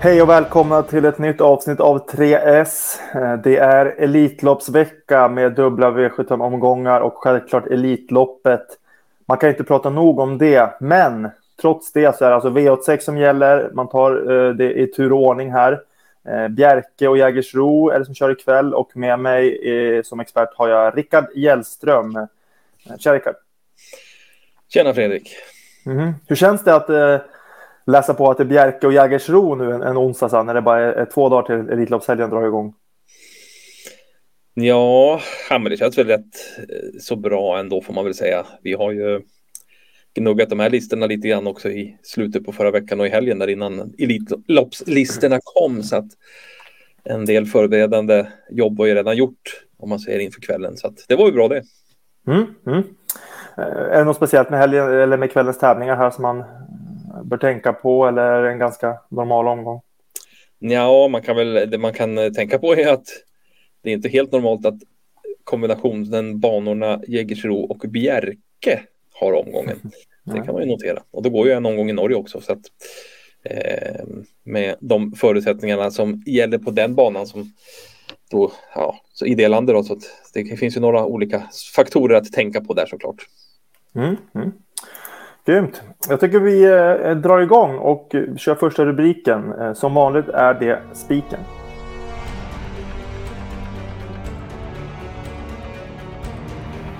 Hej och välkomna till ett nytt avsnitt av 3S. Eh, det är Elitloppsvecka med dubbla V75-omgångar och självklart Elitloppet. Man kan inte prata nog om det, men trots det så är det alltså V86 som gäller. Man tar eh, det i tur och ordning här. Eh, Bjerke och Jägersro är det som kör ikväll och med mig som expert har jag Rickard Gällström. Tja Rickard! Tjena Fredrik! Mm. Hur känns det att läsa på att det är Bjerke och Jägersro nu en, en onsdag sen när det bara är två dagar till Elitloppshelgen drar igång. Ja, men det känns väl rätt eh, så bra ändå får man väl säga. Vi har ju gnuggat de här listorna lite grann också i slutet på förra veckan och i helgen där innan Elitloppslistorna kom så att en del förberedande jobb har ju redan gjort om man säger inför kvällen så att det var ju bra det. Mm, mm. Eh, är det något speciellt med helgen eller med kvällens tävlingar här som man bör tänka på eller en ganska normal omgång? Ja, man kan väl, det man kan tänka på är att det är inte helt normalt att kombinationen banorna Jägersro och Bjerke har omgången. Det kan man ju notera. Och då går ju en omgång i Norge också. Så att, eh, med de förutsättningarna som gäller på den banan som då, ja, så i det landet då, så att det finns ju några olika faktorer att tänka på där såklart. Mm, mm. Grymt. Jag tycker vi eh, drar igång och kör första rubriken. Eh, som vanligt är det spiken.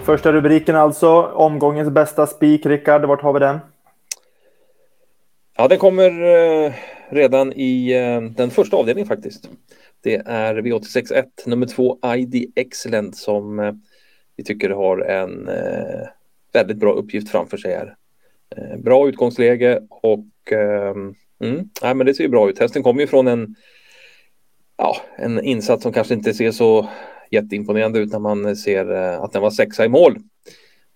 Första rubriken alltså. Omgångens bästa spik. Rickard, vart har vi den? Ja, den kommer eh, redan i eh, den första avdelningen faktiskt. Det är V86.1, nummer två ID Excellent som eh, vi tycker har en eh, väldigt bra uppgift framför sig här. Eh, bra utgångsläge och eh, mm, nej, men det ser ju bra ut. Hästen kommer ju från en, ja, en insats som kanske inte ser så jätteimponerande ut när man ser eh, att den var sexa i mål.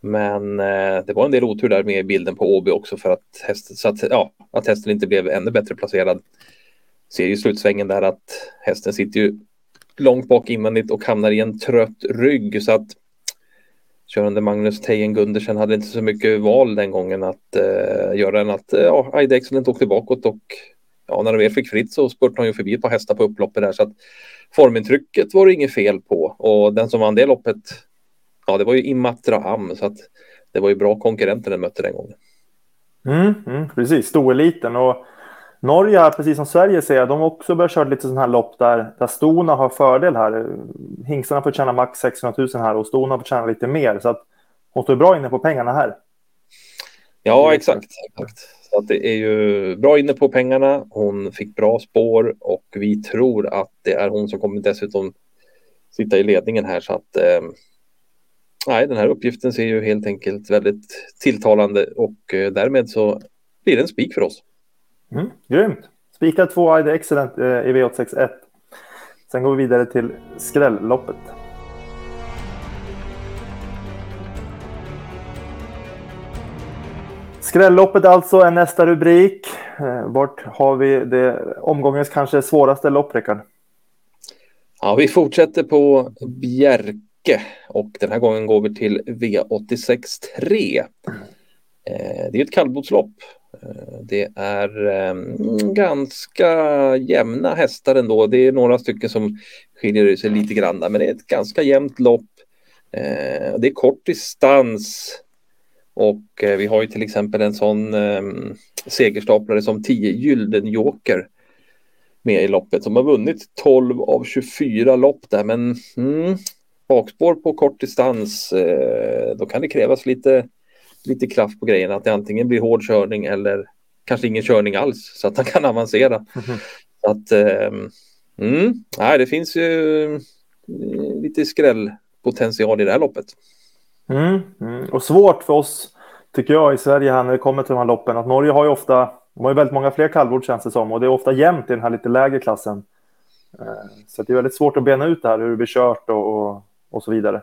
Men eh, det var en del otur där med bilden på Åby också för att hästen, så att, ja, att hästen inte blev ännu bättre placerad. Ser ju slutsvängen där att hästen sitter ju långt bak invändigt och hamnar i en trött rygg så att körande Magnus Tejen Gundersen hade inte så mycket val den gången att eh, göra än att ja, Ida Excellent åkte bakåt och ja, när de väl fick fritt så spurtade han ju förbi ett par hästar på upploppet där så att formintrycket var det inget fel på och den som vann det loppet ja, det var ju Imatra Am så att det var ju bra konkurrenter den mötte den gången. Mm, mm, precis, stoeliten och Norge, precis som Sverige ser jag, de har också börjat köra lite sådana här lopp där, där stona har fördel här. Hingstarna får tjäna max 600 000 här och stona får tjäna lite mer. Så att hon står bra inne på pengarna här. Ja, exakt. exakt. Så att det är ju bra inne på pengarna. Hon fick bra spår och vi tror att det är hon som kommer dessutom sitta i ledningen här. Så att eh, nej, den här uppgiften ser ju helt enkelt väldigt tilltalande och eh, därmed så blir det en spik för oss. Mm, grymt. Spikar 2 I Excellent eh, i V861. Sen går vi vidare till skrälloppet. Skrälloppet alltså är nästa rubrik. Eh, vart har vi det omgångens kanske svåraste lopp, Rickard? Ja, vi fortsätter på Bjerke och den här gången går vi till V86 3. Eh, det är ett kallblodslopp det är ehm, ganska jämna hästar ändå. Det är några stycken som skiljer sig lite grann, men det är ett ganska jämnt lopp. Eh, det är kort distans och eh, vi har ju till exempel en sån ehm, segerstaplare som 10 Gyldenjoker med i loppet som har vunnit 12 av 24 lopp där, men mm, bakspår på kort distans, eh, då kan det krävas lite lite kraft på grejerna. Att det antingen blir hård körning eller kanske ingen körning alls så att han kan avancera. Mm. Så att, um, mm, nej, det finns ju uh, lite skrällpotential i det här loppet. Mm, mm. Och svårt för oss, tycker jag, i Sverige här när det kommer till de här loppen. Att Norge har ju ofta, de har ju väldigt många fler kallbord känns det som. Och det är ofta jämnt i den här lite lägre klassen. Uh, så det är väldigt svårt att bena ut det här, hur det blir kört och, och, och så vidare.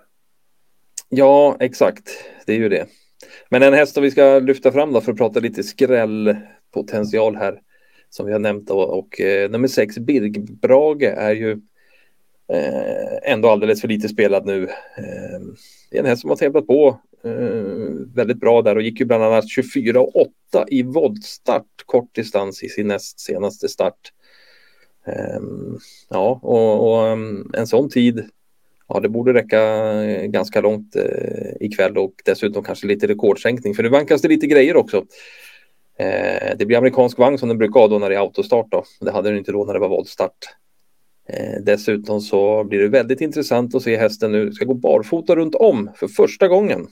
Ja, exakt. Det är ju det. Men en häst som vi ska lyfta fram då för att prata lite skrällpotential här som vi har nämnt då, och eh, nummer sex Birg Brage är ju eh, ändå alldeles för lite spelad nu. Eh, det är en häst som har tävlat på eh, väldigt bra där och gick ju bland annat 24 och 8 i voltstart kort distans i sin näst senaste start. Eh, ja, och, och eh, en sån tid, ja det borde räcka eh, ganska långt eh, ikväll och dessutom kanske lite rekordsänkning för nu vankas det lite grejer också. Eh, det blir amerikansk vagn som den brukar ha då när det är autostart då. Det hade den inte då när det var voltstart. Eh, dessutom så blir det väldigt intressant att se hästen nu ska gå barfota runt om för första gången.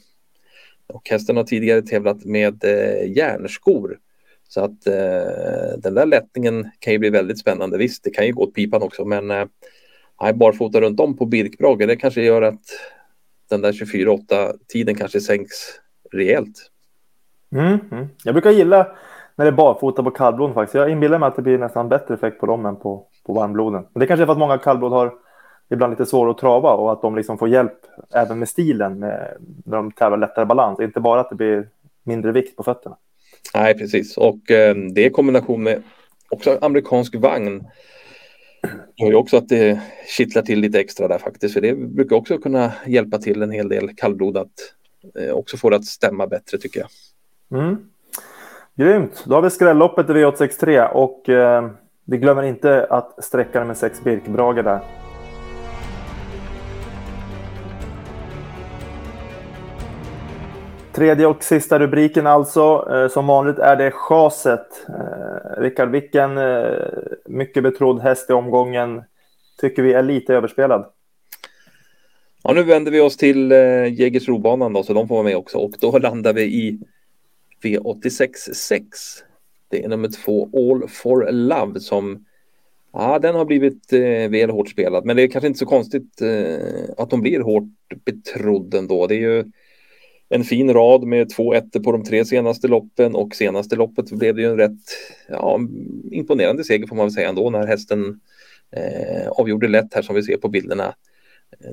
Och hästen har tidigare tävlat med eh, järnskor. Så att eh, den där lättningen kan ju bli väldigt spännande. Visst, det kan ju gå åt pipan också, men eh, eh, barfota runt om på Birkbrage, det kanske gör att den där 24-8 tiden kanske sänks rejält. Mm, mm. Jag brukar gilla när det är barfota på kallblod faktiskt. Jag inbillar mig att det blir nästan bättre effekt på dem än på, på varmbloden. Men det kanske är för att många kallblod har ibland lite svårare att trava och att de liksom får hjälp även med stilen med, när de tävlar lättare balans. Inte bara att det blir mindre vikt på fötterna. Nej, precis. Och eh, det i kombination med också amerikansk vagn gör ju också att det kittlar till lite extra där faktiskt. För det brukar också kunna hjälpa till en hel del kallblod att eh, också få det att stämma bättre tycker jag. Mm. Grymt. Då har vi skrälloppet i V863 och eh, vi glömmer inte att sträcka med sex Birkbrage där. Tredje och sista rubriken alltså. Eh, som vanligt är det chaset. Eh, Rickard, vilken eh, mycket betrodd häst i omgången tycker vi är lite överspelad? Ja, nu vänder vi oss till Jägersrobanan då, så de får vara med också. Och då landar vi i V86 Det är nummer två All for Love som Ja, den har blivit eh, väl hårt spelad, men det är kanske inte så konstigt eh, att de blir hårt betrodd ändå. Det är ju en fin rad med två ettor på de tre senaste loppen och senaste loppet blev det ju en rätt ja, imponerande seger får man väl säga ändå när hästen eh, avgjorde lätt här som vi ser på bilderna.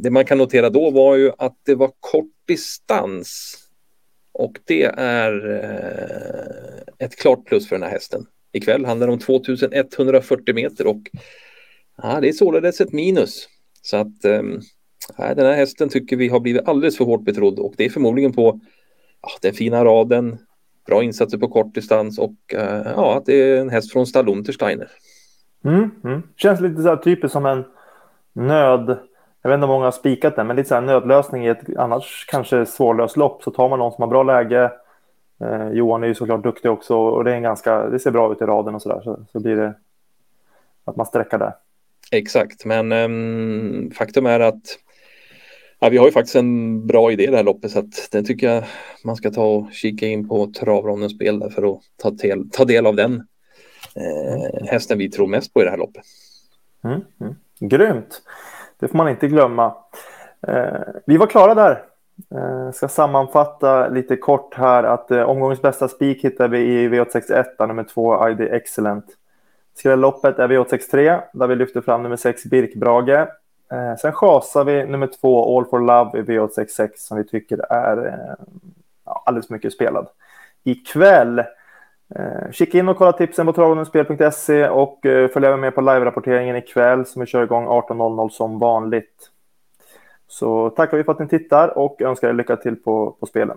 Det man kan notera då var ju att det var kort distans och det är eh, ett klart plus för den här hästen. Ikväll handlar det om 2140 meter och ja, det är således ett minus. Så att eh, den här hästen tycker vi har blivit alldeles för hårt betrodd och det är förmodligen på ja, den fina raden, bra insatser på kort distans och eh, ja, att det är en häst från stall Untersteiner. Mm, mm. Känns lite så här typiskt som en nöd jag vet inte om många har spikat den, men lite så här nödlösning i ett annars kanske svårlöst lopp så tar man någon som har bra läge. Eh, Johan är ju såklart duktig också och det, är en ganska, det ser bra ut i raden och så där. Så, så blir det att man sträcker där. Exakt, men um, faktum är att ja, vi har ju faktiskt en bra idé i det här loppet så att den tycker jag man ska ta och kika in på Travrondens spel där för att ta, tel, ta del av den eh, hästen vi tror mest på i det här loppet. Mm, mm. Grymt! Det får man inte glömma. Eh, vi var klara där. Jag eh, ska sammanfatta lite kort här att eh, omgångens bästa spik hittar vi i V861, nummer 2 ID Excellent. Skrälloppet är V863 där vi lyfter fram nummer 6 Birkbrage. Eh, sen chasar vi nummer två, All for Love i V866 som vi tycker är eh, alldeles mycket spelad. Ikväll Eh, kika in och kolla tipsen på travonenspel.se och eh, följ även med på live-rapporteringen ikväll som vi kör igång 18.00 som vanligt. Så tackar vi för att ni tittar och önskar er lycka till på, på spelen.